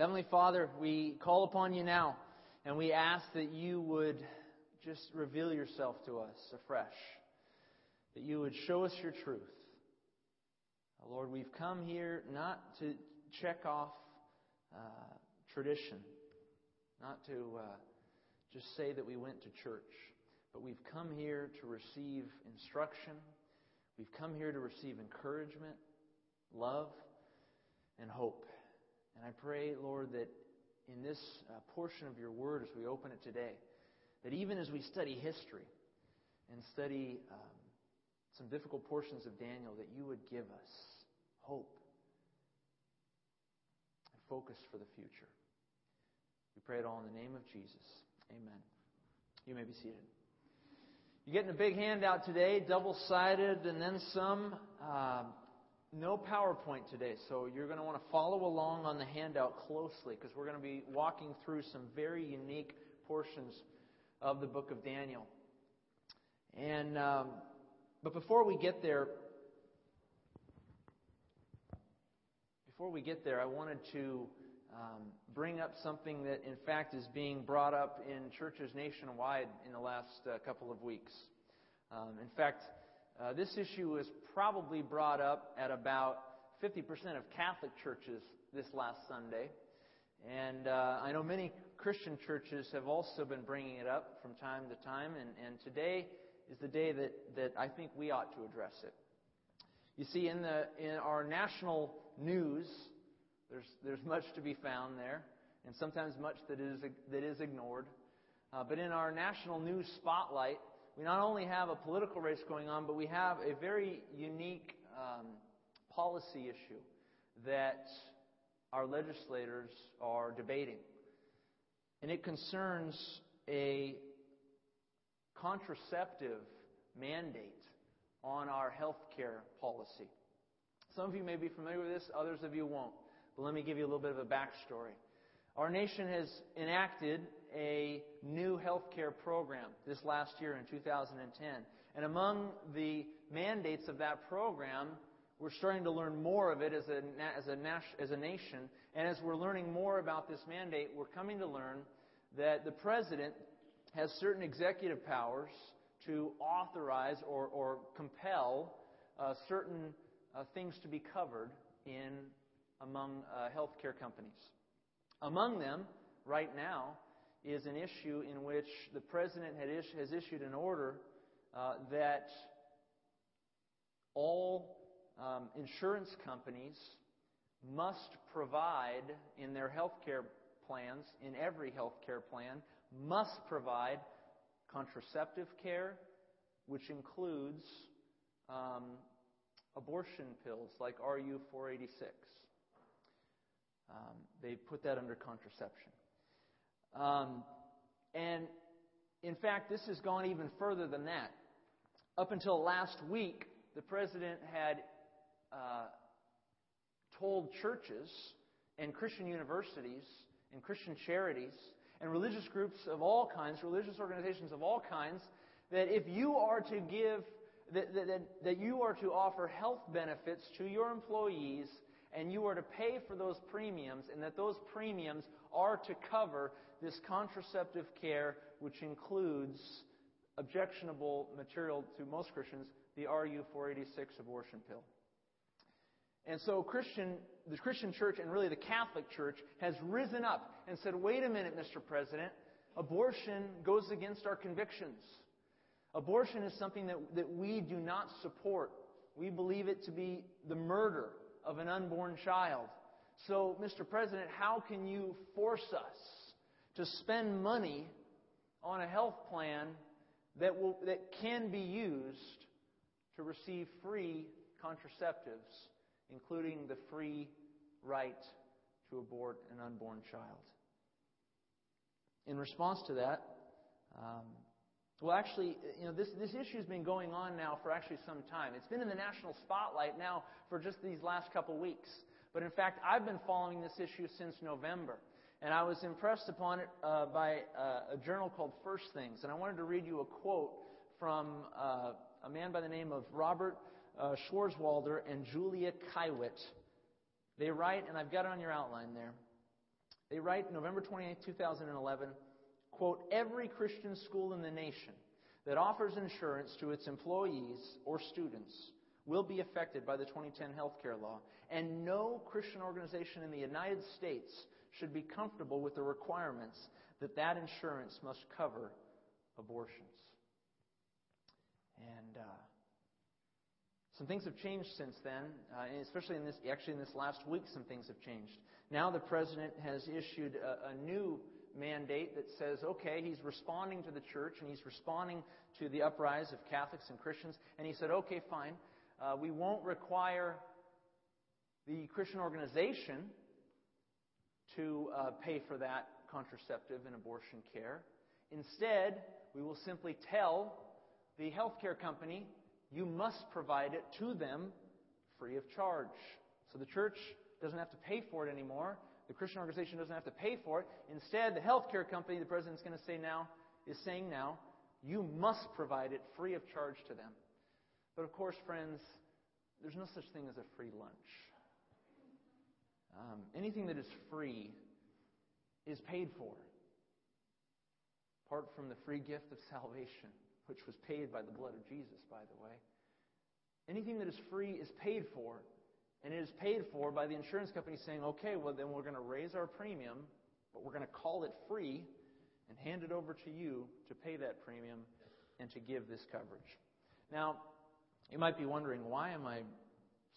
Heavenly Father, we call upon you now, and we ask that you would just reveal yourself to us afresh, that you would show us your truth. Lord, we've come here not to check off uh, tradition, not to uh, just say that we went to church, but we've come here to receive instruction. We've come here to receive encouragement, love, and hope. And I pray, Lord, that in this uh, portion of your word as we open it today, that even as we study history and study um, some difficult portions of Daniel, that you would give us hope and focus for the future. We pray it all in the name of Jesus. Amen. You may be seated. You're getting a big handout today, double sided, and then some. Uh, no PowerPoint today, so you're going to want to follow along on the handout closely because we're going to be walking through some very unique portions of the book of Daniel. And um, but before we get there, before we get there, I wanted to um, bring up something that, in fact, is being brought up in churches nationwide in the last uh, couple of weeks. Um, in fact, uh, this issue was probably brought up at about 50% of Catholic churches this last Sunday. And uh, I know many Christian churches have also been bringing it up from time to time, and, and today is the day that, that I think we ought to address it. You see, in, the, in our national news, there's, there's much to be found there, and sometimes much that is, that is ignored. Uh, but in our national news spotlight, we not only have a political race going on, but we have a very unique um, policy issue that our legislators are debating. And it concerns a contraceptive mandate on our health care policy. Some of you may be familiar with this, others of you won't. But let me give you a little bit of a backstory. Our nation has enacted a new health care program this last year in 2010. And among the mandates of that program we're starting to learn more of it as a, as, a, as a nation. And as we're learning more about this mandate, we're coming to learn that the president has certain executive powers to authorize or, or compel uh, certain uh, things to be covered in among uh, healthcare companies. Among them, right now, is an issue in which the president has issued an order uh, that all um, insurance companies must provide in their health care plans, in every health care plan, must provide contraceptive care, which includes um, abortion pills like RU 486. Um, they put that under contraception. Um, and in fact, this has gone even further than that. Up until last week, the president had uh, told churches and Christian universities and Christian charities and religious groups of all kinds, religious organizations of all kinds, that if you are to give, that, that, that you are to offer health benefits to your employees and you are to pay for those premiums, and that those premiums are to cover this contraceptive care, which includes objectionable material to most Christians, the RU 486 abortion pill. And so Christian, the Christian church and really the Catholic church has risen up and said, wait a minute, Mr. President, abortion goes against our convictions. Abortion is something that, that we do not support. We believe it to be the murder of an unborn child. So, Mr. President, how can you force us to spend money on a health plan that, will, that can be used to receive free contraceptives including the free right to abort an unborn child. In response to that, um, well, actually, you know, this, this issue has been going on now for actually some time. It's been in the national spotlight now for just these last couple weeks. But in fact, I've been following this issue since November. And I was impressed upon it uh, by uh, a journal called First Things. And I wanted to read you a quote from uh, a man by the name of Robert uh, Schwarzwalder and Julia Kiewit. They write, and I've got it on your outline there. They write November 28, 2011, quote, every Christian school in the nation that offers insurance to its employees or students will be affected by the 2010 health care law, and no Christian organization in the United States should be comfortable with the requirements that that insurance must cover abortions. And uh, some things have changed since then, uh, especially in this. Actually, in this last week, some things have changed. Now, the president has issued a, a new mandate that says, okay, he's responding to the church and he's responding to the uprise of Catholics and Christians, and he said, okay, fine, uh, we won't require the Christian organization to uh, pay for that contraceptive and abortion care. Instead, we will simply tell the healthcare company, you must provide it to them free of charge. So the church doesn't have to pay for it anymore. The Christian organization doesn't have to pay for it. Instead, the healthcare company, the president's going to say now, is saying now, you must provide it free of charge to them. But of course, friends, there's no such thing as a free lunch. Um, anything that is free is paid for, apart from the free gift of salvation, which was paid by the blood of Jesus, by the way. Anything that is free is paid for, and it is paid for by the insurance company saying, okay, well, then we're going to raise our premium, but we're going to call it free and hand it over to you to pay that premium and to give this coverage. Now, you might be wondering, why am I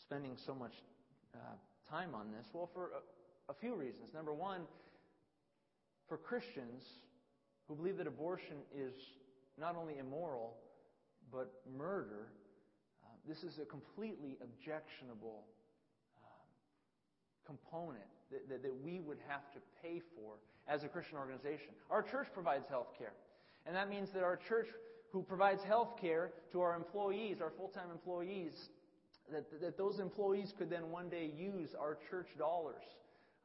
spending so much uh, time on this? Well, for a, a few reasons. Number one, for Christians who believe that abortion is not only immoral, but murder, uh, this is a completely objectionable component that, that, that, we would have to pay for as a Christian organization. Our church provides health care. And that means that our church, who provides health care to our employees, our full time employees, that, that those employees could then one day use our church dollars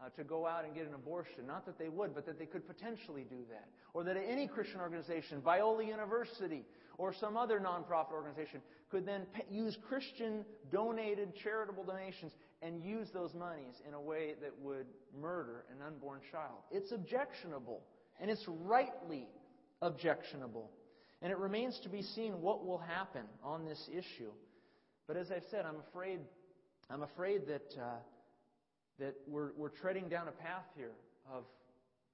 uh, to go out and get an abortion. Not that they would, but that they could potentially do that. Or that any Christian organization, Biola University, or some other nonprofit organization could then use Christian donated charitable donations and use those monies in a way that would murder an unborn child. It's objectionable, and it's rightly objectionable. And it remains to be seen what will happen on this issue. But as I've said, I'm afraid, I'm afraid that, uh, that we're, we're treading down a path here of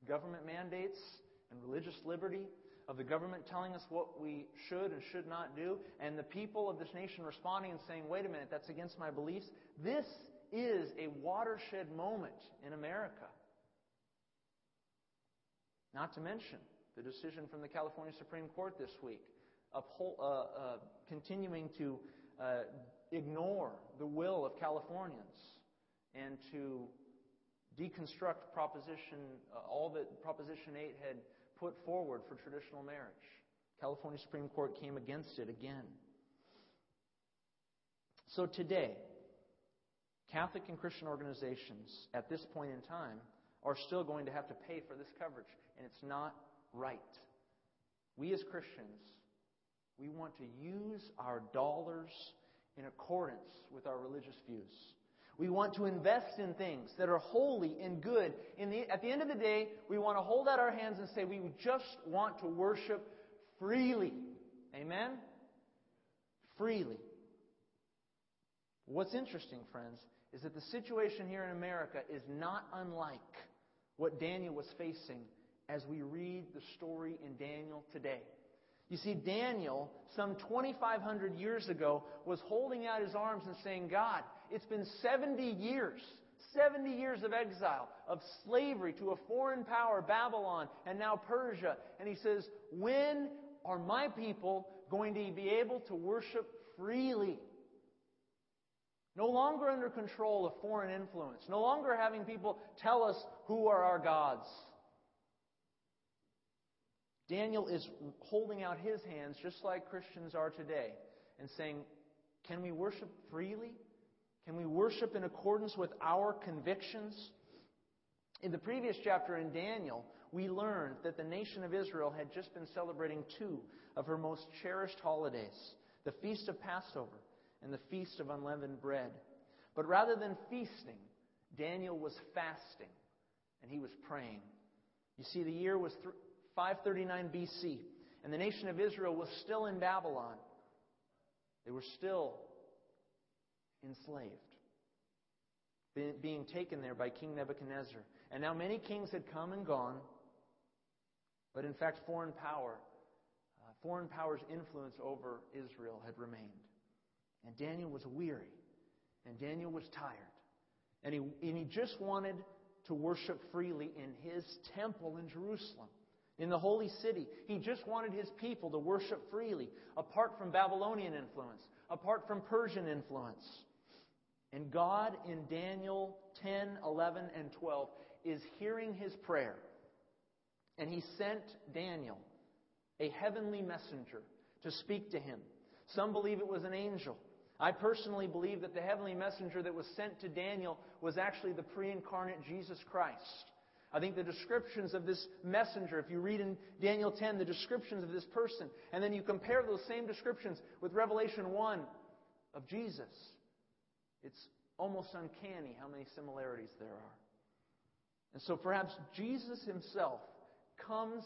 government mandates and religious liberty, of the government telling us what we should and should not do, and the people of this nation responding and saying, wait a minute, that's against my beliefs. This is a watershed moment in America. Not to mention the decision from the California Supreme Court this week, uphold, uh, uh, continuing to uh, ignore the will of Californians and to deconstruct Proposition, uh, all that Proposition 8 had put forward for traditional marriage. California Supreme Court came against it again. So today, Catholic and Christian organizations at this point in time are still going to have to pay for this coverage, and it's not right. We as Christians we want to use our dollars in accordance with our religious views. We want to invest in things that are holy and good. The, at the end of the day, we want to hold out our hands and say we just want to worship freely. Amen? Freely. What's interesting, friends, is that the situation here in America is not unlike what Daniel was facing as we read the story in Daniel today. You see, Daniel, some 2,500 years ago, was holding out his arms and saying, God, it's been 70 years, 70 years of exile, of slavery to a foreign power, Babylon, and now Persia. And he says, When are my people going to be able to worship freely? No longer under control of foreign influence, no longer having people tell us who are our gods. Daniel is holding out his hands just like Christians are today and saying, Can we worship freely? Can we worship in accordance with our convictions? In the previous chapter in Daniel, we learned that the nation of Israel had just been celebrating two of her most cherished holidays the Feast of Passover and the Feast of Unleavened Bread. But rather than feasting, Daniel was fasting and he was praying. You see, the year was 539 BC, and the nation of Israel was still in Babylon. They were still enslaved, being taken there by King Nebuchadnezzar. And now many kings had come and gone, but in fact, foreign power, uh, foreign power's influence over Israel had remained. And Daniel was weary, and Daniel was tired. And he, and he just wanted to worship freely in his temple in Jerusalem, in the holy city. He just wanted his people to worship freely, apart from Babylonian influence, apart from Persian influence. And God in Daniel 10, 11, and 12 is hearing his prayer. And he sent Daniel, a heavenly messenger, to speak to him. Some believe it was an angel. I personally believe that the heavenly messenger that was sent to Daniel was actually the pre incarnate Jesus Christ. I think the descriptions of this messenger, if you read in Daniel 10, the descriptions of this person, and then you compare those same descriptions with Revelation 1 of Jesus, it's almost uncanny how many similarities there are. And so perhaps Jesus himself comes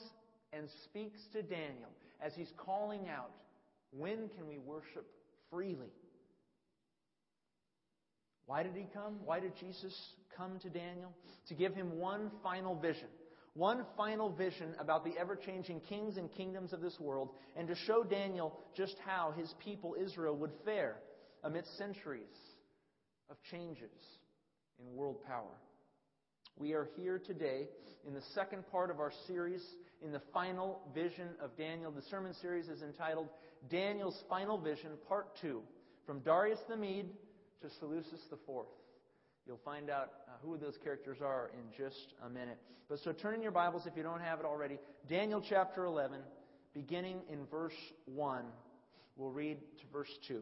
and speaks to Daniel as he's calling out, When can we worship freely? Why did he come? Why did Jesus come to Daniel? To give him one final vision. One final vision about the ever changing kings and kingdoms of this world, and to show Daniel just how his people Israel would fare amidst centuries of changes in world power. We are here today in the second part of our series, in the final vision of Daniel. The sermon series is entitled Daniel's Final Vision, Part 2, from Darius the Mede to Seleucus IV. You'll find out uh, who those characters are in just a minute. But so turn in your Bibles if you don't have it already. Daniel chapter 11, beginning in verse 1. We'll read to verse 2.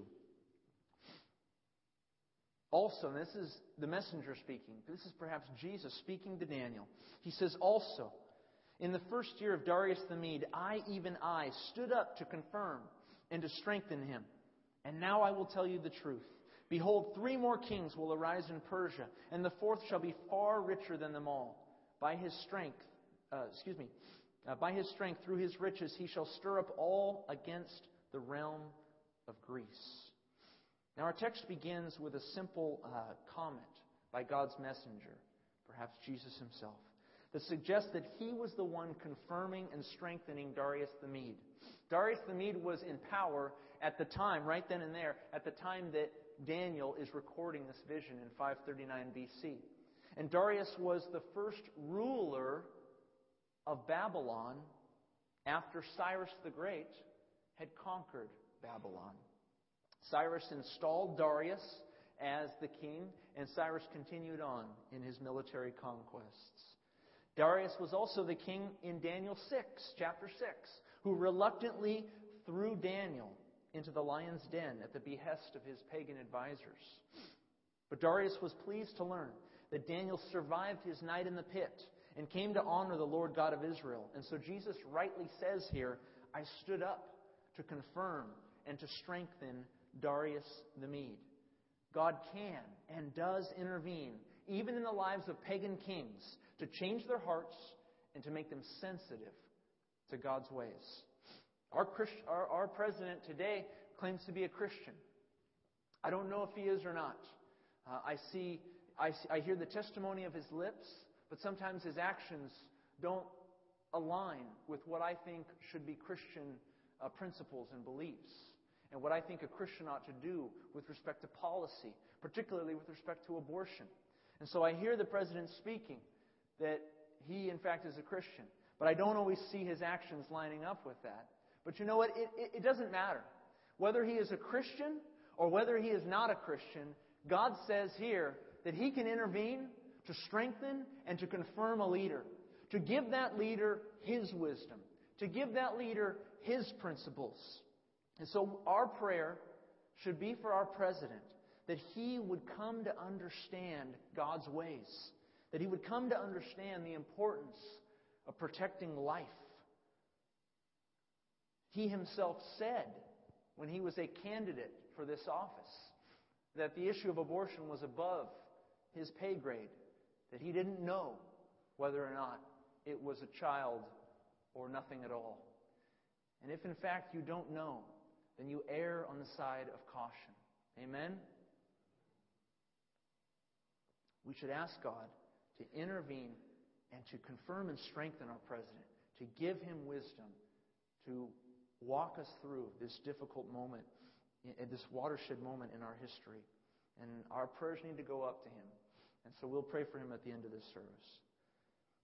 Also, this is the messenger speaking. This is perhaps Jesus speaking to Daniel. He says, Also, in the first year of Darius the Mede, I, even I, stood up to confirm and to strengthen him. And now I will tell you the truth. Behold, three more kings will arise in Persia, and the fourth shall be far richer than them all. By his strength, uh, excuse me, uh, by his strength, through his riches, he shall stir up all against the realm of Greece. Now, our text begins with a simple uh, comment by God's messenger, perhaps Jesus himself, that suggests that he was the one confirming and strengthening Darius the Mede. Darius the Mede was in power at the time, right then and there, at the time that Daniel is recording this vision in 539 BC. And Darius was the first ruler of Babylon after Cyrus the Great had conquered Babylon. Cyrus installed Darius as the king, and Cyrus continued on in his military conquests. Darius was also the king in Daniel 6, chapter 6, who reluctantly threw Daniel into the lion's den at the behest of his pagan advisors. But Darius was pleased to learn that Daniel survived his night in the pit and came to honor the Lord God of Israel. And so Jesus rightly says here, I stood up to confirm and to strengthen Darius the Mede. God can and does intervene, even in the lives of pagan kings, to change their hearts and to make them sensitive to God's ways. Our, Christ, our, our president today claims to be a Christian. I don't know if he is or not. Uh, I, see, I see, I hear the testimony of his lips, but sometimes his actions don't align with what I think should be Christian uh, principles and beliefs, and what I think a Christian ought to do with respect to policy, particularly with respect to abortion. And so I hear the president speaking that he, in fact, is a Christian, but I don't always see his actions lining up with that. But you know what? It, it, it doesn't matter. Whether he is a Christian or whether he is not a Christian, God says here that he can intervene to strengthen and to confirm a leader, to give that leader his wisdom, to give that leader his principles. And so our prayer should be for our president that he would come to understand God's ways, that he would come to understand the importance of protecting life he himself said when he was a candidate for this office that the issue of abortion was above his pay grade, that he didn't know whether or not it was a child or nothing at all. And if in fact you don't know, then you err on the side of caution. Amen? We should ask God to intervene and to confirm and strengthen our president, to give him wisdom, to walk us through this difficult moment, this watershed moment in our history. And our prayers need to go up to him. And so we'll pray for him at the end of this service.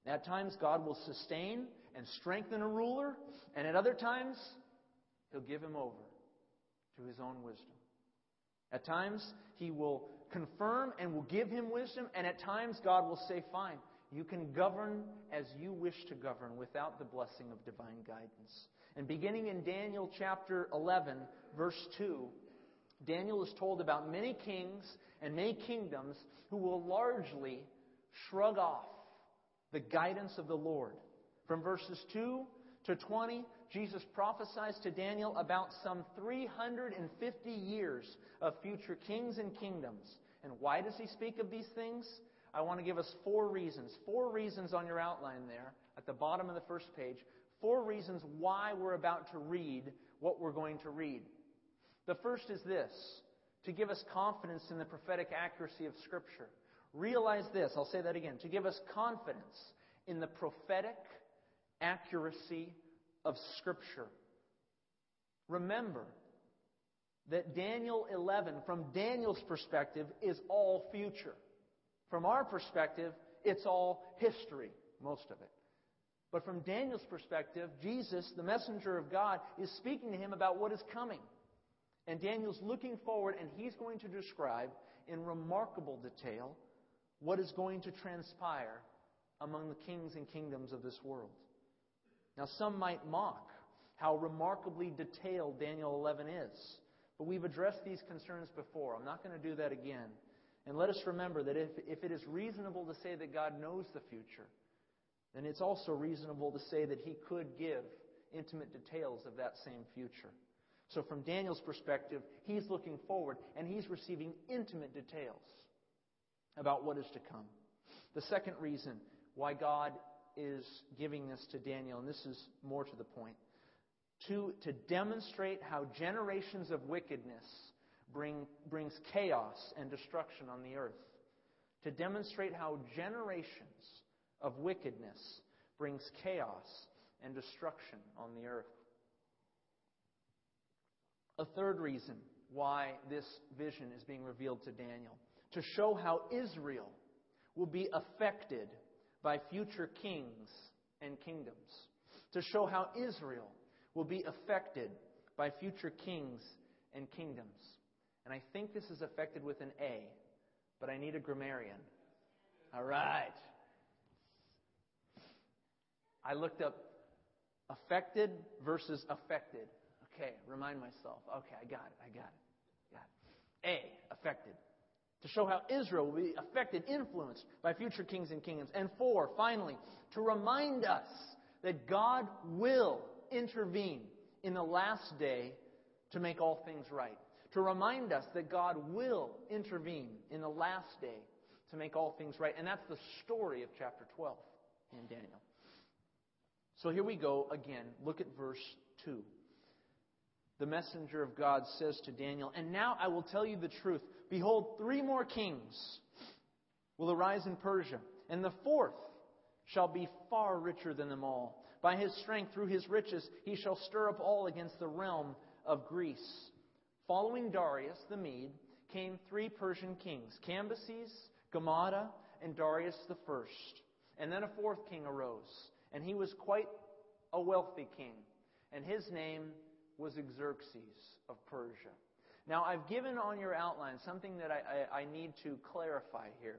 At times, God will sustain and strengthen a ruler, and at other times, He'll give him over to His own wisdom. At times, He will confirm and will give him wisdom, and at times, God will say, Fine, you can govern as you wish to govern without the blessing of divine guidance. And beginning in Daniel chapter 11, verse 2, Daniel is told about many kings and many kingdoms who will largely shrug off the guidance of the Lord. From verses 2 to 20, Jesus prophesies to Daniel about some 350 years of future kings and kingdoms. And why does he speak of these things? I want to give us four reasons. Four reasons on your outline there at the bottom of the first page. Four reasons why we're about to read what we're going to read. The first is this to give us confidence in the prophetic accuracy of Scripture. Realize this, I'll say that again, to give us confidence in the prophetic accuracy of Scripture. Remember that Daniel 11, from Daniel's perspective, is all future. From our perspective, it's all history, most of it. But from Daniel's perspective, Jesus, the messenger of God, is speaking to him about what is coming. And Daniel's looking forward, and he's going to describe in remarkable detail what is going to transpire among the kings and kingdoms of this world. Now, some might mock how remarkably detailed Daniel 11 is, but we've addressed these concerns before. I'm not going to do that again. And let us remember that if, if it is reasonable to say that God knows the future, then it's also reasonable to say that He could give intimate details of that same future. So, from Daniel's perspective, he's looking forward and he's receiving intimate details about what is to come. The second reason why God is giving this to Daniel, and this is more to the point, to, to demonstrate how generations of wickedness bring, brings chaos and destruction on the earth. To demonstrate how generations of wickedness brings chaos and destruction on the earth. A third reason why this vision is being revealed to Daniel to show how Israel will be affected by future kings and kingdoms. To show how Israel will be affected by future kings and kingdoms. And I think this is affected with an A, but I need a grammarian. All right. I looked up affected versus affected. Okay, remind myself. Okay, I got it. I got it. Got it. A, affected to show how Israel will be affected, influenced by future kings and kingdoms. And four, finally, to remind us that God will intervene in the last day to make all things right. To remind us that God will intervene in the last day to make all things right. And that's the story of chapter 12 in Daniel. So here we go again. Look at verse 2 the messenger of God says to Daniel, And now I will tell you the truth. Behold, three more kings will arise in Persia, and the fourth shall be far richer than them all. By his strength, through his riches, he shall stir up all against the realm of Greece. Following Darius the Mede came three Persian kings Cambyses, Gaumata, and Darius first. And then a fourth king arose, and he was quite a wealthy king, and his name was Xerxes of Persia. Now, I've given on your outline something that I, I, I, need to clarify here.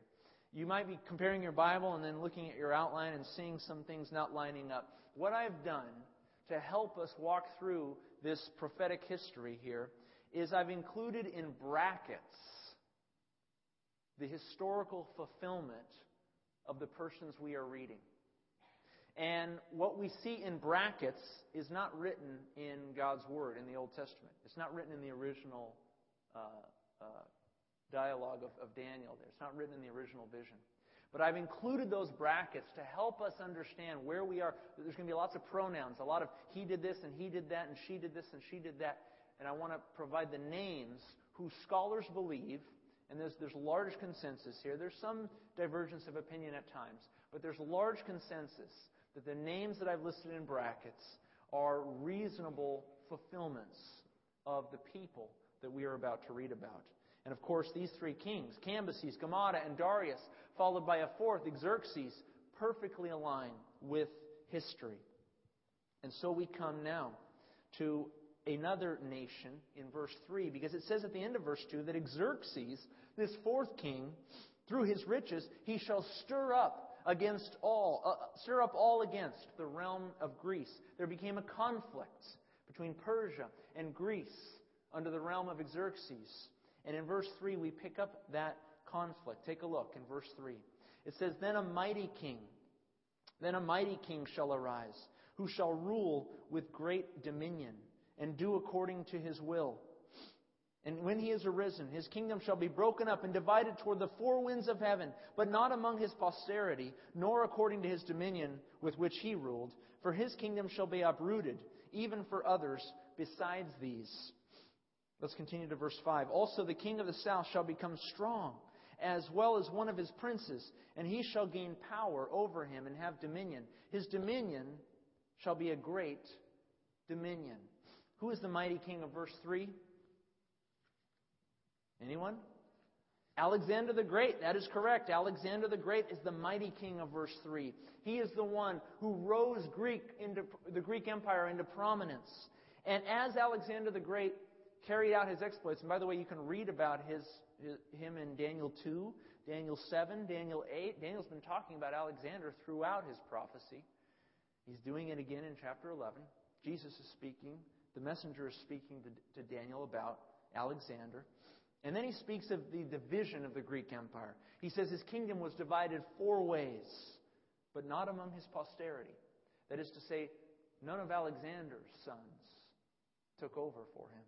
You might be comparing your Bible and then looking at your outline and seeing some things not lining up. What I've done to help us walk through this prophetic history here is I've included in brackets the historical fulfillment of the persons we are reading. And what we see in brackets is not written in God's Word in the Old Testament. It's not written in the original uh, uh, dialogue of, of Daniel there. It's not written in the original vision. But I've included those brackets to help us understand where we are. There's going to be lots of pronouns, a lot of he did this and he did that and she did this and she did that. And I want to provide the names who scholars believe, and there's, there's large consensus here. There's some divergence of opinion at times, but there's large consensus that the names that I've listed in brackets are reasonable fulfillments of the people that we are about to read about. And of course, these three kings, Cambyses, Gaumata, and Darius, followed by a fourth, Xerxes, perfectly align with history. And so we come now to another nation in verse 3, because it says at the end of verse 2 that Xerxes, this fourth king, through his riches, he shall stir up against all, uh, stir up all against the realm of Greece. There became a conflict between Persia and Greece under the realm of Xerxes. And in verse 3, we pick up that conflict. Take a look in verse 3. It says, Then a mighty king, then a mighty king shall arise, who shall rule with great dominion, and do according to his will. And when he is arisen, his kingdom shall be broken up and divided toward the four winds of heaven, but not among his posterity, nor according to his dominion with which he ruled. For his kingdom shall be uprooted, even for others besides these. Let's continue to verse 5. Also, the king of the south shall become strong, as well as one of his princes, and he shall gain power over him and have dominion. His dominion shall be a great dominion. Who is the mighty king of verse 3? Anyone? Alexander the Great. That is correct. Alexander the Great is the mighty king of verse 3. He is the one who rose Greek into, the Greek Empire into prominence. And as Alexander the Great carried out his exploits, and by the way, you can read about his, his, him in Daniel 2, Daniel 7, Daniel 8. Daniel's been talking about Alexander throughout his prophecy. He's doing it again in chapter 11. Jesus is speaking. The messenger is speaking to, to Daniel about Alexander. And then he speaks of the division of the Greek Empire. He says his kingdom was divided four ways, but not among his posterity. That is to say, none of Alexander's sons took over for him.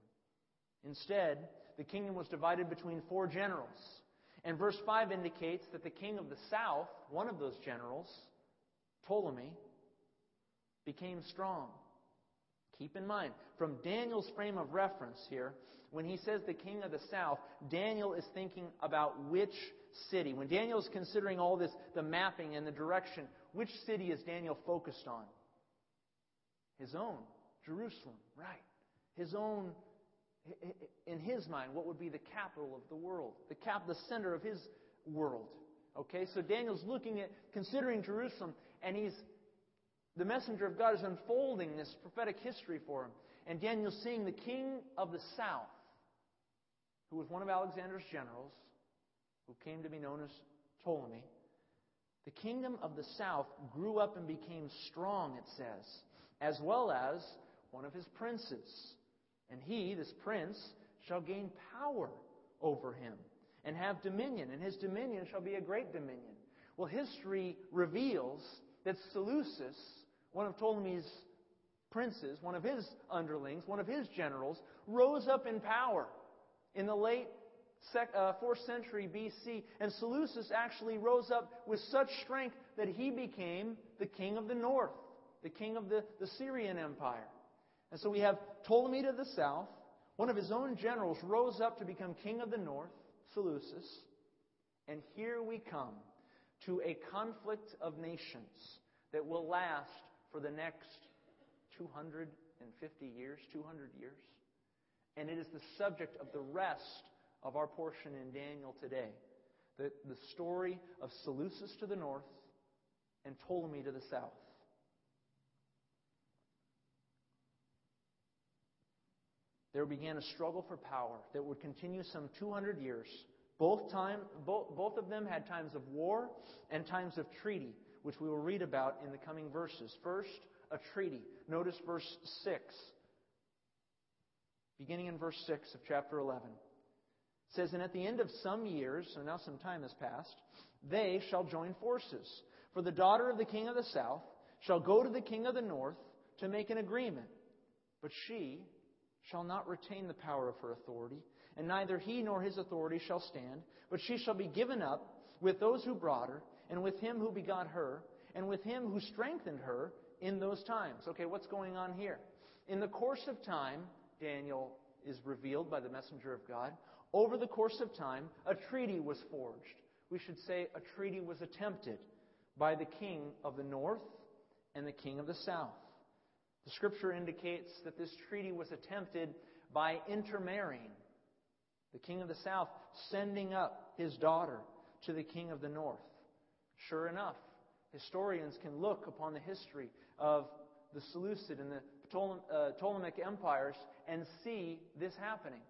Instead, the kingdom was divided between four generals. And verse 5 indicates that the king of the south, one of those generals, Ptolemy, became strong. Keep in mind, from Daniel's frame of reference here, when he says the king of the south, Daniel is thinking about which city. When Daniel is considering all this, the mapping and the direction, which city is Daniel focused on? His own, Jerusalem, right. His own, in his mind, what would be the capital of the world, the cap, the center of his world. Okay, so Daniel's looking at, considering Jerusalem, and he's the messenger of God is unfolding this prophetic history for him. And Daniel's seeing the king of the south, who was one of Alexander's generals, who came to be known as Ptolemy. The kingdom of the south grew up and became strong, it says, as well as one of his princes. And he, this prince, shall gain power over him and have dominion, and his dominion shall be a great dominion. Well, history reveals that Seleucus one of Ptolemy's princes, one of his underlings, one of his generals, rose up in power in the late sec, uh, 4th century BC. And Seleucus actually rose up with such strength that he became the king of the north, the king of the, the Syrian Empire. And so we have Ptolemy to the south. One of his own generals rose up to become king of the north, Seleucus. And here we come to a conflict of nations that will last for the next 250 years, 200 years. And it is the subject of the rest of our portion in Daniel today. The, the story of Seleucus to the north and Ptolemy to the south. There began a struggle for power that would continue some 200 years. Both, time, both, both of them had times of war and times of treaty which we will read about in the coming verses. First, a treaty. Notice verse 6. Beginning in verse 6 of chapter 11. It says, And at the end of some years, so now some time has passed, they shall join forces. For the daughter of the king of the south shall go to the king of the north to make an agreement. But she shall not retain the power of her authority, and neither he nor his authority shall stand, but she shall be given up with those who brought her, and with him who begot her, and with him who strengthened her in those times. Okay, what's going on here? In the course of time, Daniel is revealed by the messenger of God. Over the course of time, a treaty was forged. We should say a treaty was attempted by the king of the north and the king of the south. The scripture indicates that this treaty was attempted by intermarrying. The king of the south sending up his daughter to the king of the north. Sure enough, historians can look upon the history of the Seleucid and the uh, Ptolemaic empires and see this happening.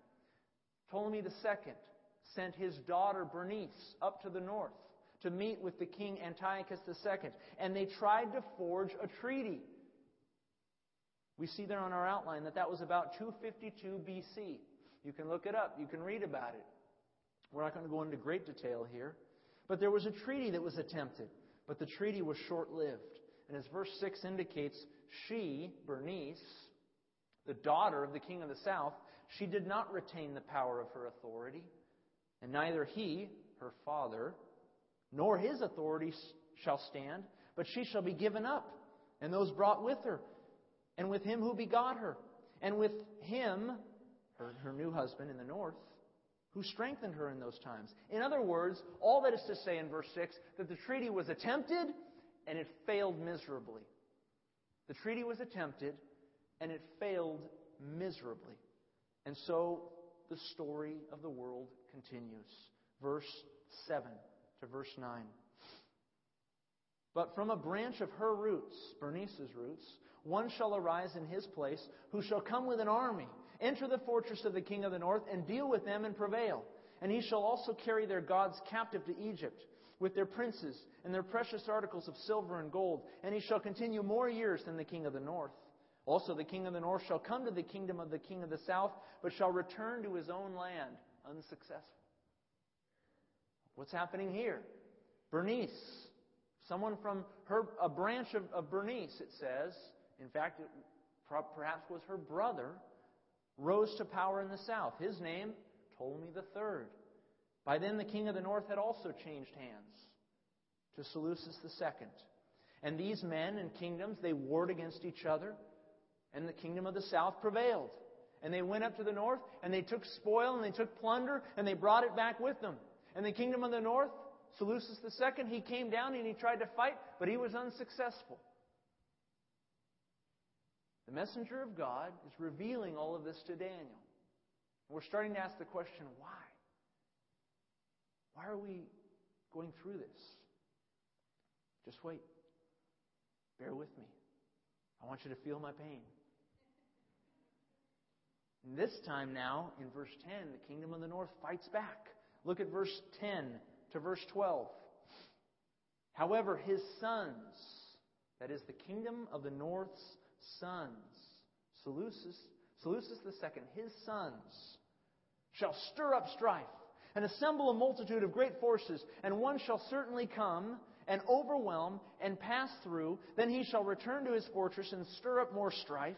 Ptolemy II sent his daughter Bernice up to the north to meet with the king Antiochus II, and they tried to forge a treaty. We see there on our outline that that was about 252 BC. You can look it up, you can read about it. We're not going to go into great detail here. But there was a treaty that was attempted, but the treaty was short lived. And as verse 6 indicates, she, Bernice, the daughter of the king of the south, she did not retain the power of her authority, and neither he, her father, nor his authority shall stand, but she shall be given up, and those brought with her, and with him who begot her, and with him, her, her new husband in the north, who strengthened her in those times. In other words, all that is to say in verse 6 that the treaty was attempted and it failed miserably. The treaty was attempted and it failed miserably. And so the story of the world continues. Verse 7 to verse 9. But from a branch of her roots, Bernice's roots, one shall arise in his place, who shall come with an army, enter the fortress of the king of the north, and deal with them and prevail. And he shall also carry their gods captive to Egypt, with their princes and their precious articles of silver and gold. And he shall continue more years than the king of the north. Also, the king of the north shall come to the kingdom of the king of the south, but shall return to his own land unsuccessful. What's happening here? Bernice, someone from her, a branch of, of Bernice, it says, in fact, it perhaps was her brother, rose to power in the south. His name, Ptolemy III. By then, the king of the north had also changed hands to Seleucus II. And these men and kingdoms, they warred against each other and the kingdom of the south prevailed. And they went up to the north, and they took spoil, and they took plunder, and they brought it back with them. And the kingdom of the north, Seleucus II, he came down and he tried to fight, but he was unsuccessful. The messenger of God is revealing all of this to Daniel. We're starting to ask the question why? Why are we going through this? Just wait. Bear with me. I want you to feel my pain. And this time now, in verse 10, the kingdom of the north fights back. Look at verse 10 to verse 12. However, his sons, that is the kingdom of the north's sons, Seleucus, Seleucus II, his sons, shall stir up strife and assemble a multitude of great forces, and one shall certainly come and overwhelm and pass through. Then he shall return to his fortress and stir up more strife.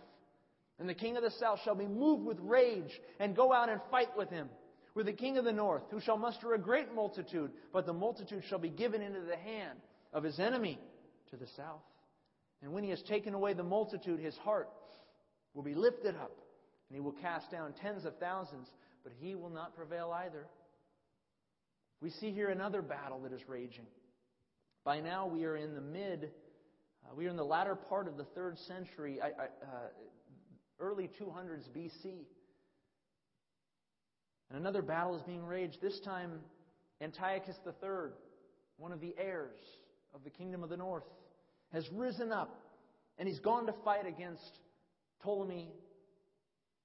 And the king of the south shall be moved with rage and go out and fight with him, with the king of the north, who shall muster a great multitude, but the multitude shall be given into the hand of his enemy to the south. And when he has taken away the multitude, his heart will be lifted up, and he will cast down tens of thousands, but he will not prevail either. We see here another battle that is raging. By now, we are in the mid, uh, we are in the latter part of the third century. I, I, uh, early 200s BC. And another battle is being raged. This time, Antiochus III, one of the heirs of the kingdom of the north, has risen up and he's gone to fight against Ptolemy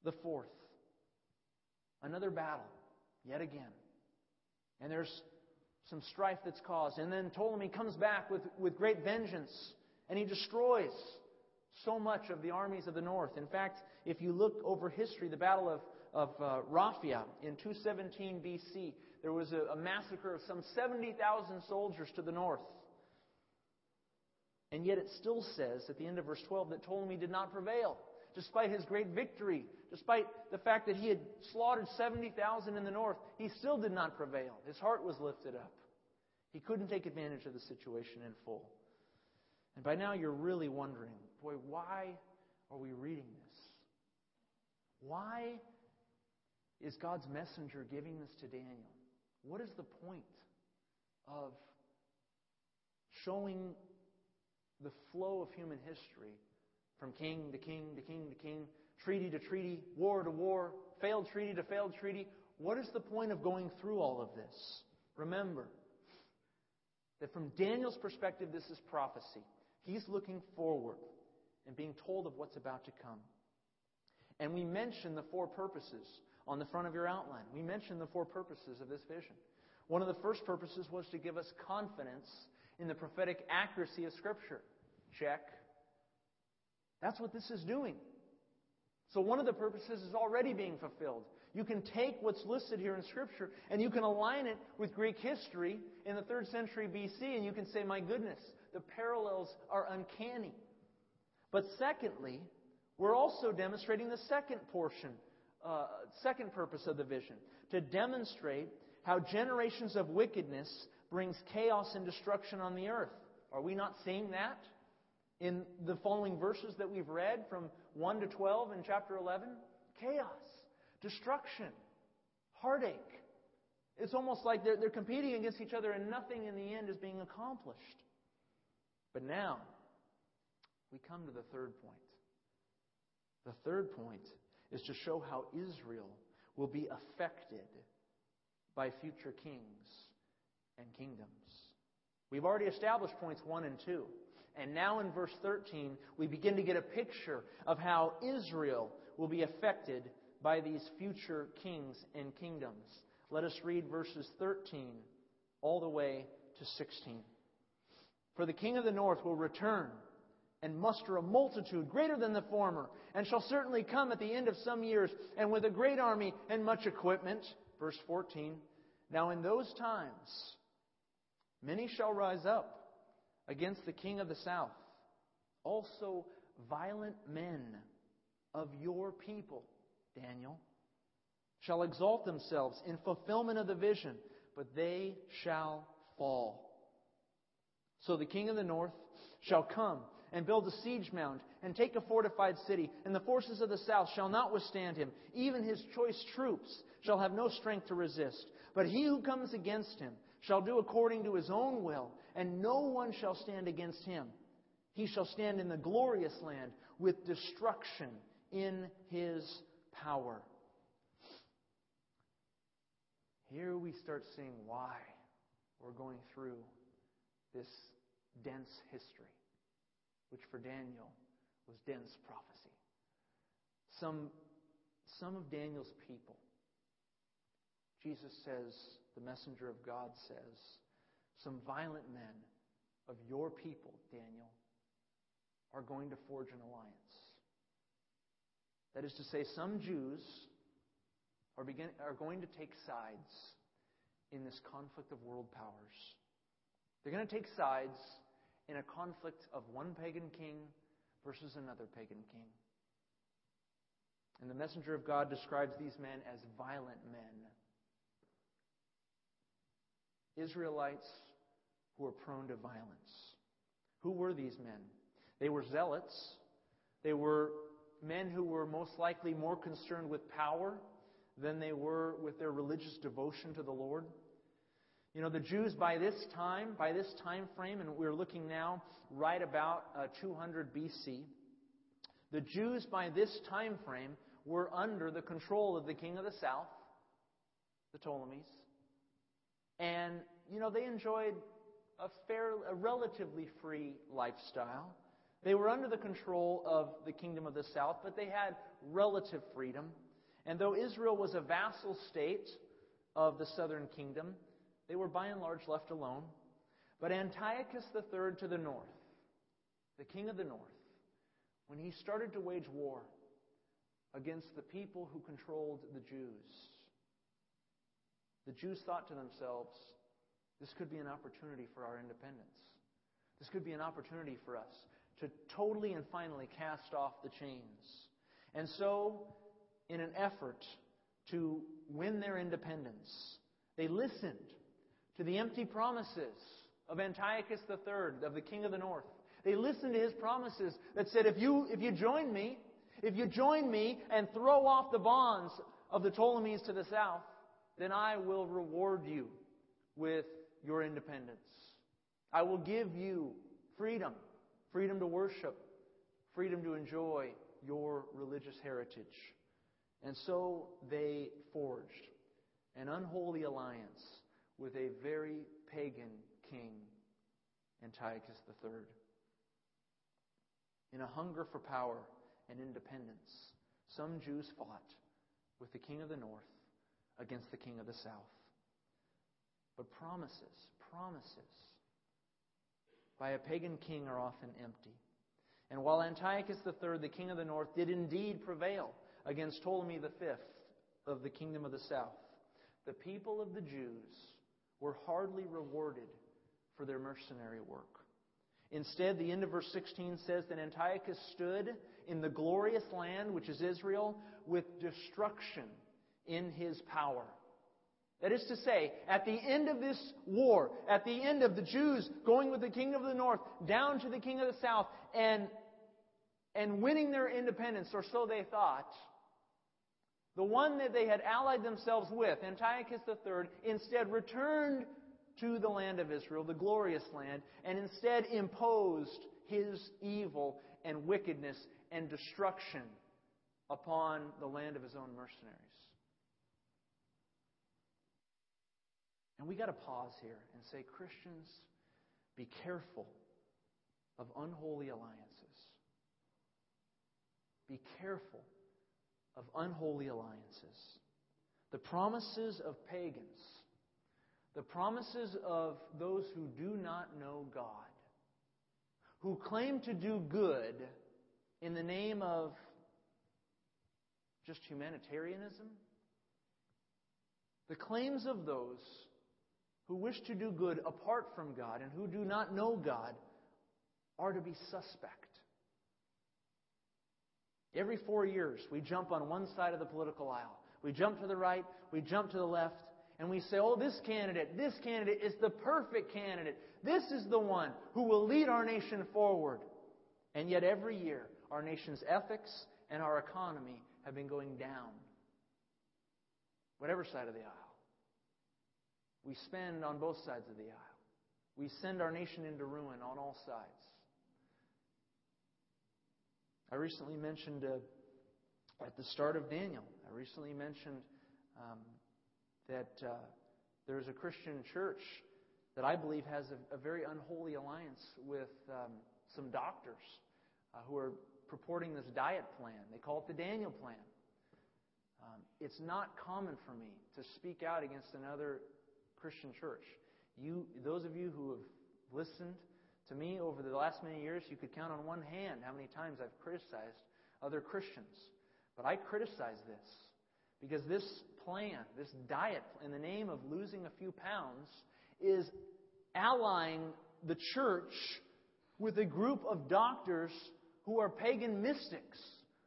the fourth. Another battle, yet again. And there's some strife that's caused. And then Ptolemy comes back with, with great vengeance and he destroys so much of the armies of the north. In fact, if you look over history, the Battle of, of uh, Raphia in 217 BC, there was a, a massacre of some 70,000 soldiers to the north. And yet it still says at the end of verse 12 that Ptolemy did not prevail, despite his great victory, despite the fact that he had slaughtered 70,000 in the north, he still did not prevail. His heart was lifted up. He couldn't take advantage of the situation in full. And by now you're really wondering, boy, why are we reading this? Why is God's messenger giving this to Daniel? What is the point of showing the flow of human history from king to king to king to king, treaty to treaty, war to war, failed treaty to failed treaty? What is the point of going through all of this? Remember that from Daniel's perspective, this is prophecy. He's looking forward and being told of what's about to come. And we mention the four purposes on the front of your outline. We mentioned the four purposes of this vision. One of the first purposes was to give us confidence in the prophetic accuracy of Scripture. Check. That's what this is doing. So one of the purposes is already being fulfilled. You can take what's listed here in Scripture and you can align it with Greek history in the 3rd century BC, and you can say, my goodness, the parallels are uncanny. But secondly, we're also demonstrating the second portion uh, second purpose of the vision to demonstrate how generations of wickedness brings chaos and destruction on the earth. Are we not seeing that in the following verses that we've read from 1 to 12 in chapter 11? Chaos, destruction, heartache. It's almost like they're, they're competing against each other and nothing in the end is being accomplished. But now, we come to the third point. The third point is to show how Israel will be affected by future kings and kingdoms. We've already established points 1 and 2. And now in verse 13, we begin to get a picture of how Israel will be affected by these future kings and kingdoms. Let us read verses 13 all the way to 16. For the king of the north will return and muster a multitude greater than the former, and shall certainly come at the end of some years, and with a great army and much equipment. Verse 14. Now in those times, many shall rise up against the king of the south, also violent men of your people, Daniel, shall exalt themselves in fulfillment of the vision, but they shall fall. So the king of the north shall come and build a siege mound and take a fortified city, and the forces of the south shall not withstand him. Even his choice troops shall have no strength to resist. But he who comes against him shall do according to his own will, and no one shall stand against him. He shall stand in the glorious land with destruction in his power. Here we start seeing why we're going through this dense history which for Daniel was dense prophecy. Some, some of Daniel's people, Jesus says, the messenger of God says, some violent men of your people, Daniel, are going to forge an alliance. That is to say, some Jews are, begin, are going to take sides in this conflict of world powers. They're going to take sides in a conflict of one pagan king versus another pagan king. And the messenger of God describes these men as violent men. Israelites who were prone to violence. Who were these men? They were zealots. They were men who were most likely more concerned with power than they were with their religious devotion to the Lord. You know, the Jews by this time, by this time frame, and we're looking now right about uh, 200 BC, the Jews by this time frame were under the control of the king of the south, the Ptolemies. And, you know, they enjoyed a fair, a relatively free lifestyle. They were under the control of the kingdom of the south, but they had relative freedom. And though Israel was a vassal state of the southern kingdom, they were by and large left alone. But Antiochus III to the north, the king of the north, when he started to wage war against the people who controlled the Jews, the Jews thought to themselves, this could be an opportunity for our independence. This could be an opportunity for us to totally and finally cast off the chains. And so, in an effort to win their independence, they listened to the empty promises of Antiochus III, of the king of the north. They listened to his promises that said, if you, if you join me, if you join me and throw off the bonds of the Ptolemies to the south, then I will reward you with your independence. I will give you freedom, freedom to worship, freedom to enjoy your religious heritage. And so they forged an unholy alliance with a very pagan king, Antiochus III. In a hunger for power and independence, some Jews fought with the king of the north against the king of the south. But promises, promises by a pagan king are often empty. And while Antiochus III, the king of the north, did indeed prevail against Ptolemy V of the kingdom of the south, the people of the Jews were hardly rewarded for their mercenary work. Instead, the end of verse 16 says that Antiochus stood in the glorious land, which is Israel, with destruction in his power. That is to say, at the end of this war, at the end of the Jews going with the king of the north down to the king of the south and, and winning their independence, or so they thought, the one that they had allied themselves with, Antiochus III, instead returned to the land of Israel, the glorious land, and instead imposed his evil and wickedness and destruction upon the land of his own mercenaries. And we got to pause here and say, Christians, be careful of unholy alliances. Be careful of unholy alliances. The promises of pagans, the promises of those who do not know God, who claim to do good in the name of just humanitarianism, the claims of those who wish to do good apart from God and who do not know God are to be suspect. Every four years, we jump on one side of the political aisle. We jump to the right, we jump to the left, and we say, oh, this candidate, this candidate is the perfect candidate. This is the one who will lead our nation forward. And yet, every year, our nation's ethics and our economy have been going down. Whatever side of the aisle. We spend on both sides of the aisle. We send our nation into ruin on all sides. I recently mentioned uh, at the start of Daniel, I recently mentioned um, that uh, there's a Christian church that I believe has a, a very unholy alliance with um, some doctors uh, who are purporting this diet plan. They call it the Daniel plan. Um, it's not common for me to speak out against another Christian church. You, those of you who have listened to me, over the last many years, you could count on one hand how many times I've criticized other Christians. But I criticize this because this plan, this diet, in the name of losing a few pounds, is allying the church with a group of doctors who are pagan mystics,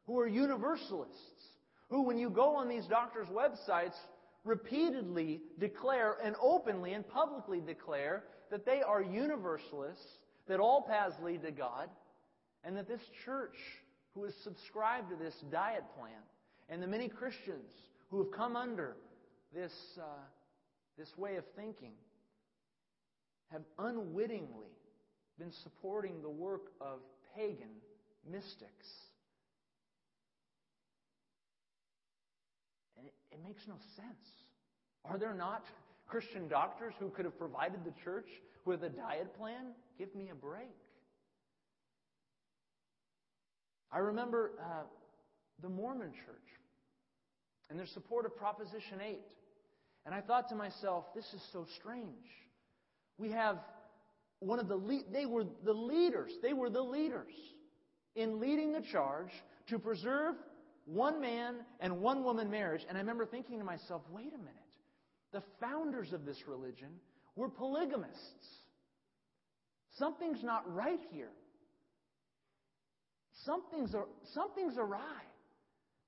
who are universalists, who, when you go on these doctors' websites, repeatedly declare and openly and publicly declare that they are universalists that all paths lead to God, and that this church, who has subscribed to this diet plan, and the many Christians who have come under this, uh, this way of thinking, have unwittingly been supporting the work of pagan mystics. And it, makes no sense. Are there not Christian doctors who could have provided the church with a diet plan? Give me a break. I remember uh, the Mormon church and their support of Proposition 8. And I thought to myself, this is so strange. We have one of the, le- they were the leaders, they were the leaders in leading the charge to preserve one man and one woman marriage. And I remember thinking to myself, wait a minute. The founders of this religion were polygamists. Something's not right here. Something's, something's awry.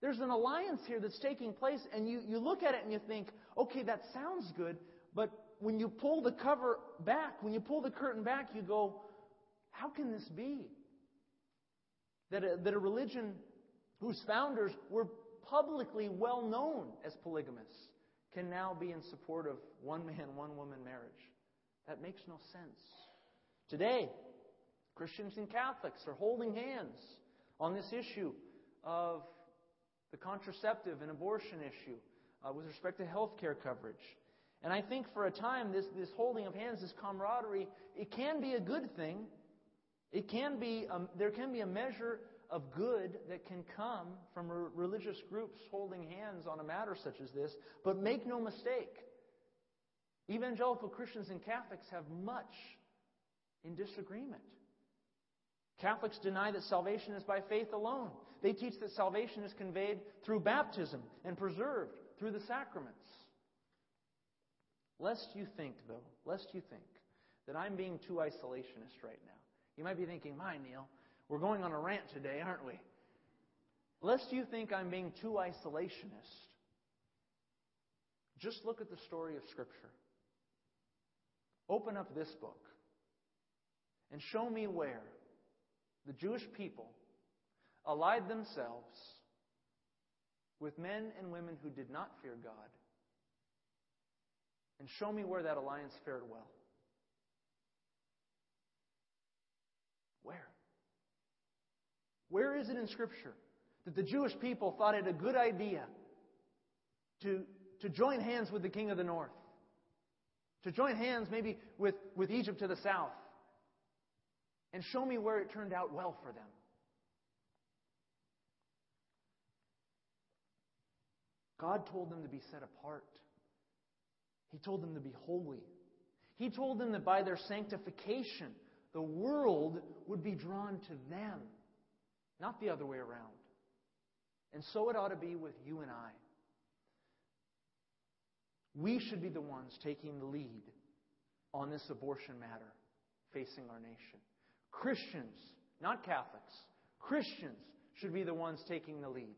There's an alliance here that's taking place, and you, you look at it and you think, okay, that sounds good, but when you pull the cover back, when you pull the curtain back, you go, how can this be? That a, that a religion whose founders were publicly well known as polygamists can now be in support of one man, one woman marriage. That makes no sense. Today, Christians and Catholics are holding hands on this issue of the contraceptive and abortion issue uh, with respect to health care coverage. And I think for a time, this, this holding of hands, this camaraderie, it can be a good thing. It can be, um, there can be a measure of good that can come from re- religious groups holding hands on a matter such as this. But make no mistake, evangelical Christians and Catholics have much in disagreement. Catholics deny that salvation is by faith alone. They teach that salvation is conveyed through baptism and preserved through the sacraments. Lest you think, though, lest you think that I'm being too isolationist right now. You might be thinking, my Neil, we're going on a rant today, aren't we? Lest you think I'm being too isolationist, just look at the story of Scripture. Open up this book and show me where the Jewish people allied themselves with men and women who did not fear God. And show me where that alliance fared well. Where? Where is it in Scripture that the Jewish people thought it a good idea to, to join hands with the king of the north? To join hands maybe with, with Egypt to the south? And show me where it turned out well for them. God told them to be set apart. He told them to be holy. He told them that by their sanctification, the world would be drawn to them, not the other way around. And so it ought to be with you and I. We should be the ones taking the lead on this abortion matter facing our nation. Christians, not Catholics, Christians should be the ones taking the lead.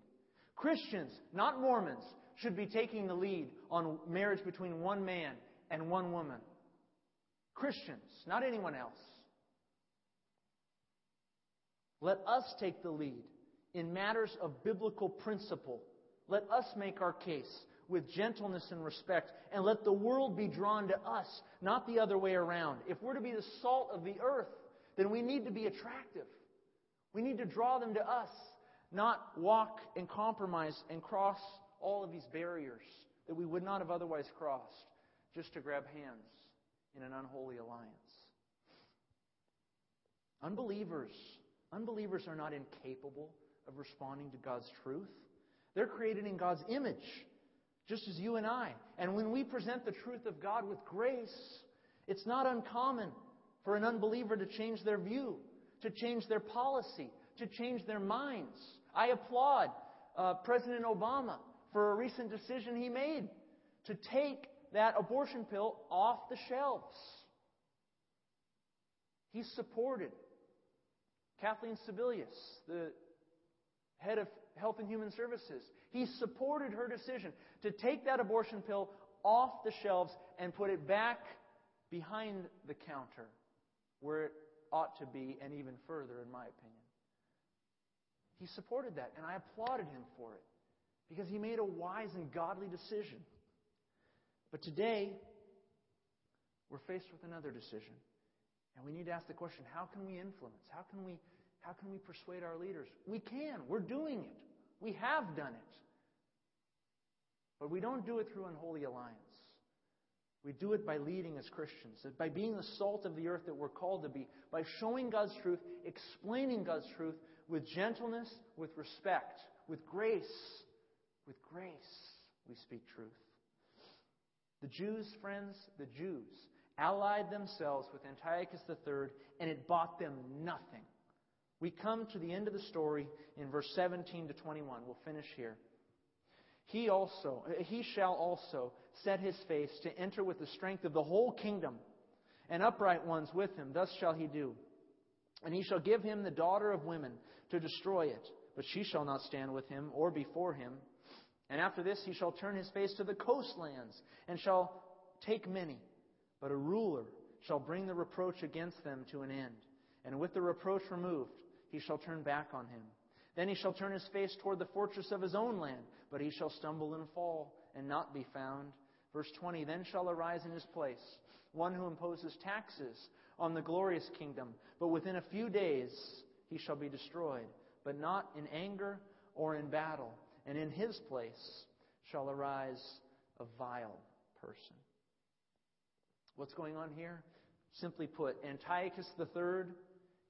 Christians, not Mormons, should be taking the lead on marriage between one man and one woman. Christians, not anyone else. Let us take the lead in matters of biblical principle. Let us make our case with gentleness and respect, and let the world be drawn to us, not the other way around. If we're to be the salt of the earth, then we need to be attractive. We need to draw them to us not walk and compromise and cross all of these barriers that we would not have otherwise crossed just to grab hands in an unholy alliance. Unbelievers, unbelievers are not incapable of responding to God's truth. They're created in God's image, just as you and I. And when we present the truth of God with grace, it's not uncommon for an unbeliever to change their view, to change their policy, to change their minds. I applaud uh, President Obama for a recent decision he made to take that abortion pill off the shelves. He supported Kathleen Sebelius, the head of Health and Human Services. He supported her decision to take that abortion pill off the shelves and put it back behind the counter where it ought to be and even further, in my opinion. He supported that, and I applauded him for it because he made a wise and godly decision. But today, we're faced with another decision. And we need to ask the question how can we influence? How can we, how can we persuade our leaders? We can. We're doing it. We have done it. But we don't do it through unholy alliance. We do it by leading as Christians, by being the salt of the earth that we're called to be, by showing God's truth, explaining God's truth, with gentleness, with respect, with grace. With grace, we speak truth. The Jews, friends, the Jews allied themselves with Antiochus III, and it bought them nothing. We come to the end of the story in verse 17 to 21. We'll finish here. He also, he shall also set his face to enter with the strength of the whole kingdom, and upright ones with him. Thus shall he do. And he shall give him the daughter of women to destroy it, but she shall not stand with him or before him. And after this he shall turn his face to the coastlands, and shall take many, But a ruler shall bring the reproach against them to an end. And with the reproach removed, he shall turn back on him. Then he shall turn his face toward the fortress of his own land, but he shall stumble and fall, and not be found. Verse 20 Then shall arise in his place one who imposes taxes on the glorious kingdom, but within a few days he shall be destroyed, but not in anger or in battle. And in his place shall arise a vile person. What's going on here? Simply put, Antiochus III,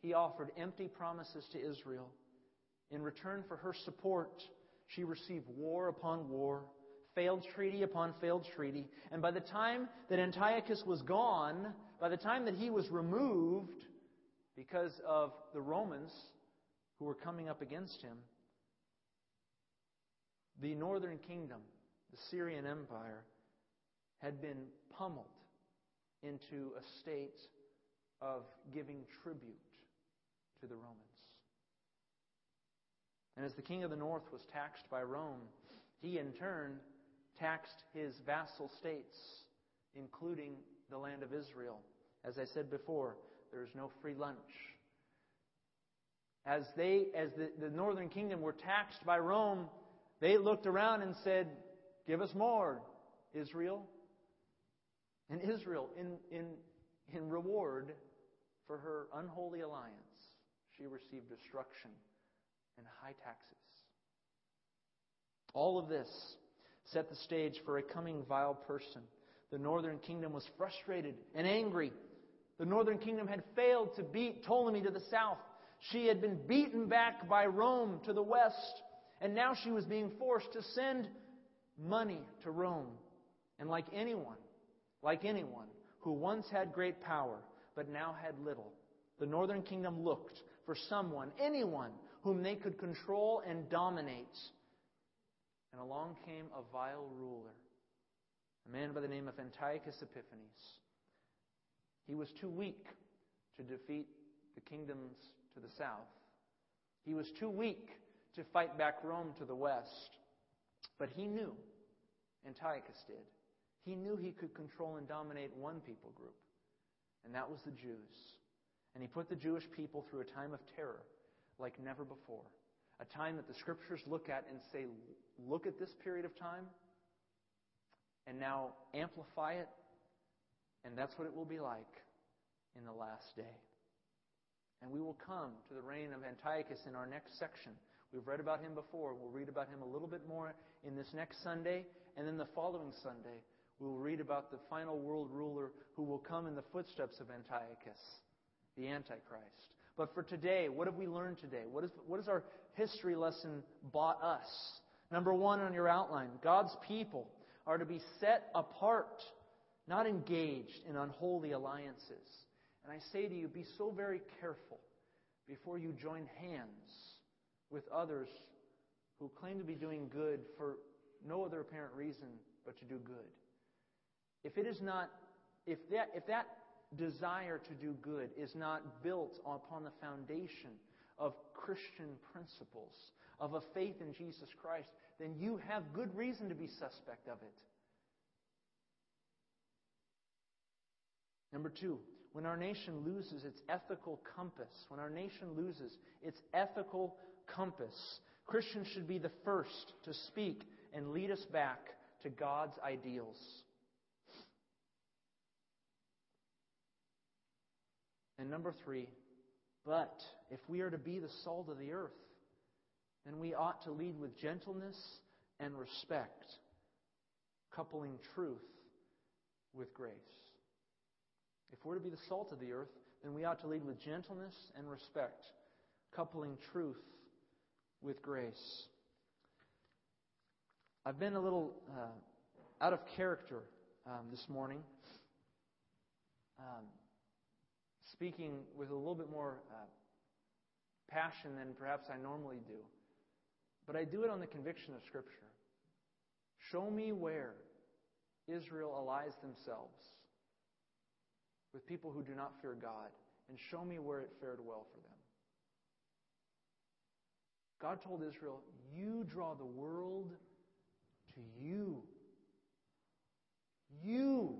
he offered empty promises to Israel. In return for her support, she received war upon war, failed treaty upon failed treaty. And by the time that Antiochus was gone, by the time that he was removed because of the Romans who were coming up against him, the northern kingdom, the Syrian Empire, had been pummeled into a state of giving tribute to the Romans. And as the king of the north was taxed by Rome, he in turn taxed his vassal states, including the land of Israel. As I said before, there is no free lunch. As they, as the, the northern kingdom were taxed by Rome, they looked around and said, Give us more, Israel. And Israel, in, in, in reward for her unholy alliance, she received destruction and high taxes. All of this set the stage for a coming vile person. The northern kingdom was frustrated and angry. The northern kingdom had failed to beat Ptolemy to the south. She had been beaten back by Rome to the west. And now she was being forced to send money to Rome. And like anyone, like anyone who once had great power but now had little, the northern kingdom looked for someone, anyone, whom they could control and dominate. And along came a vile ruler, a man by the name of Antiochus Epiphanes. He was too weak to defeat the kingdoms to the south. He was too weak to fight back Rome to the west. But he knew, Antiochus did, he knew he could control and dominate one people group, and that was the Jews. And he put the Jewish people through a time of terror like never before. A time that the scriptures look at and say, look at this period of time, and now amplify it, and that's what it will be like in the last day. And we will come to the reign of Antiochus in our next section. We've read about him before. We'll read about him a little bit more in this next Sunday, and then the following Sunday, we will read about the final world ruler who will come in the footsteps of Antiochus, the Antichrist. But for today, what have we learned today? What, is, what has our history lesson bought us? Number one on your outline God's people are to be set apart, not engaged in unholy alliances. And I say to you, be so very careful before you join hands with others who claim to be doing good for no other apparent reason but to do good. If it is not, if that, if that desire to do good is not built upon the foundation of Christian principles, of a faith in Jesus Christ, then you have good reason to be suspect of it. Number two, when our nation loses its ethical compass, when our nation loses its ethical compass, Christians should be the first to speak and lead us back to God's ideals. And number three, but if we are to be the salt of the earth, then we ought to lead with gentleness and respect, coupling truth with grace. If we're to be the salt of the earth, then we ought to lead with gentleness and respect, coupling truth with grace. I've been a little uh, out of character um, this morning. Um, speaking with a little bit more uh, passion than perhaps I normally do. But I do it on the conviction of Scripture. Show me where Israel allies themselves with people who do not fear God, and show me where it fared well for them. God told Israel, You draw the world to you. You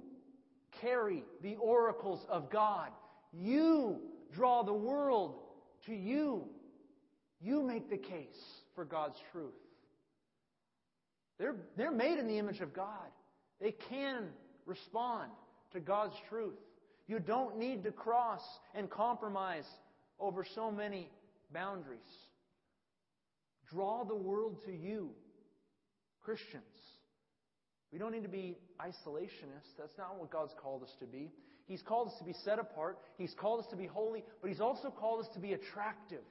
carry the oracles of God. You draw the world to you. You make the case for God's truth. They're, they're made in the image of God. They can respond to God's truth. You don't need to cross and compromise over so many boundaries. Draw the world to you, Christians. We don't need to be isolationists. That's not what God's called us to be. He's called us to be set apart. He's called us to be holy, but He's also called us to be attractive.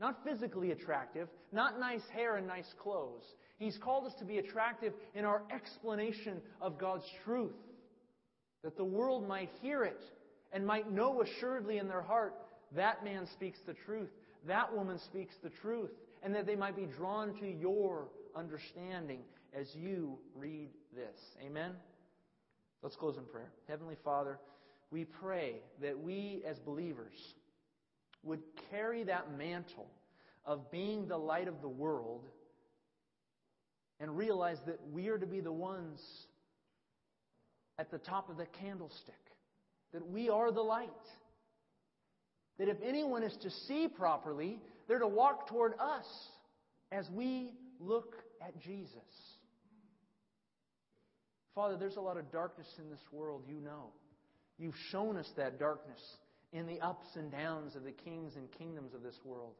Not physically attractive, not nice hair and nice clothes. He's called us to be attractive in our explanation of God's truth, that the world might hear it and might know assuredly in their heart that man speaks the truth, that woman speaks the truth, and that they might be drawn to your understanding as you read this. Amen? Let's close in prayer. Heavenly Father, we pray that we as believers would carry that mantle of being the light of the world and realize that we are to be the ones at the top of the candlestick, that we are the light. That if anyone is to see properly, they're to walk toward us as we look at Jesus. Father, there's a lot of darkness in this world, you know. You've shown us that darkness in the ups and downs of the kings and kingdoms of this world.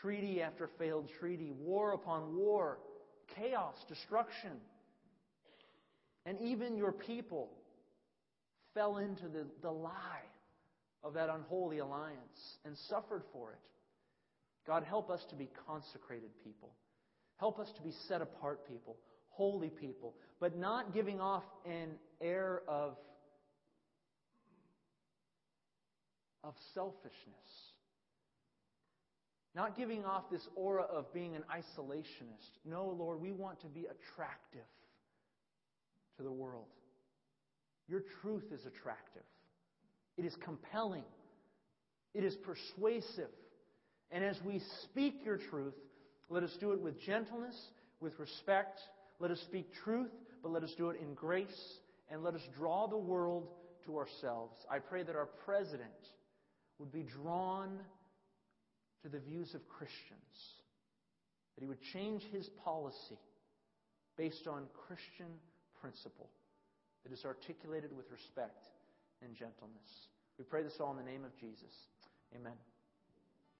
Treaty after failed treaty, war upon war, chaos, destruction. And even your people fell into the, the lie of that unholy alliance and suffered for it. God, help us to be consecrated people. Help us to be set apart people, holy people, but not giving off an air of, of selfishness. Not giving off this aura of being an isolationist. No, Lord, we want to be attractive to the world. Your truth is attractive. It is compelling. It is persuasive. And as we speak your truth, let us do it with gentleness, with respect. Let us speak truth, but let us do it in grace. And let us draw the world to ourselves. I pray that our president would be drawn to the views of Christians, that he would change his policy based on Christian principle that is articulated with respect and gentleness. We pray this all in the name of Jesus. Amen.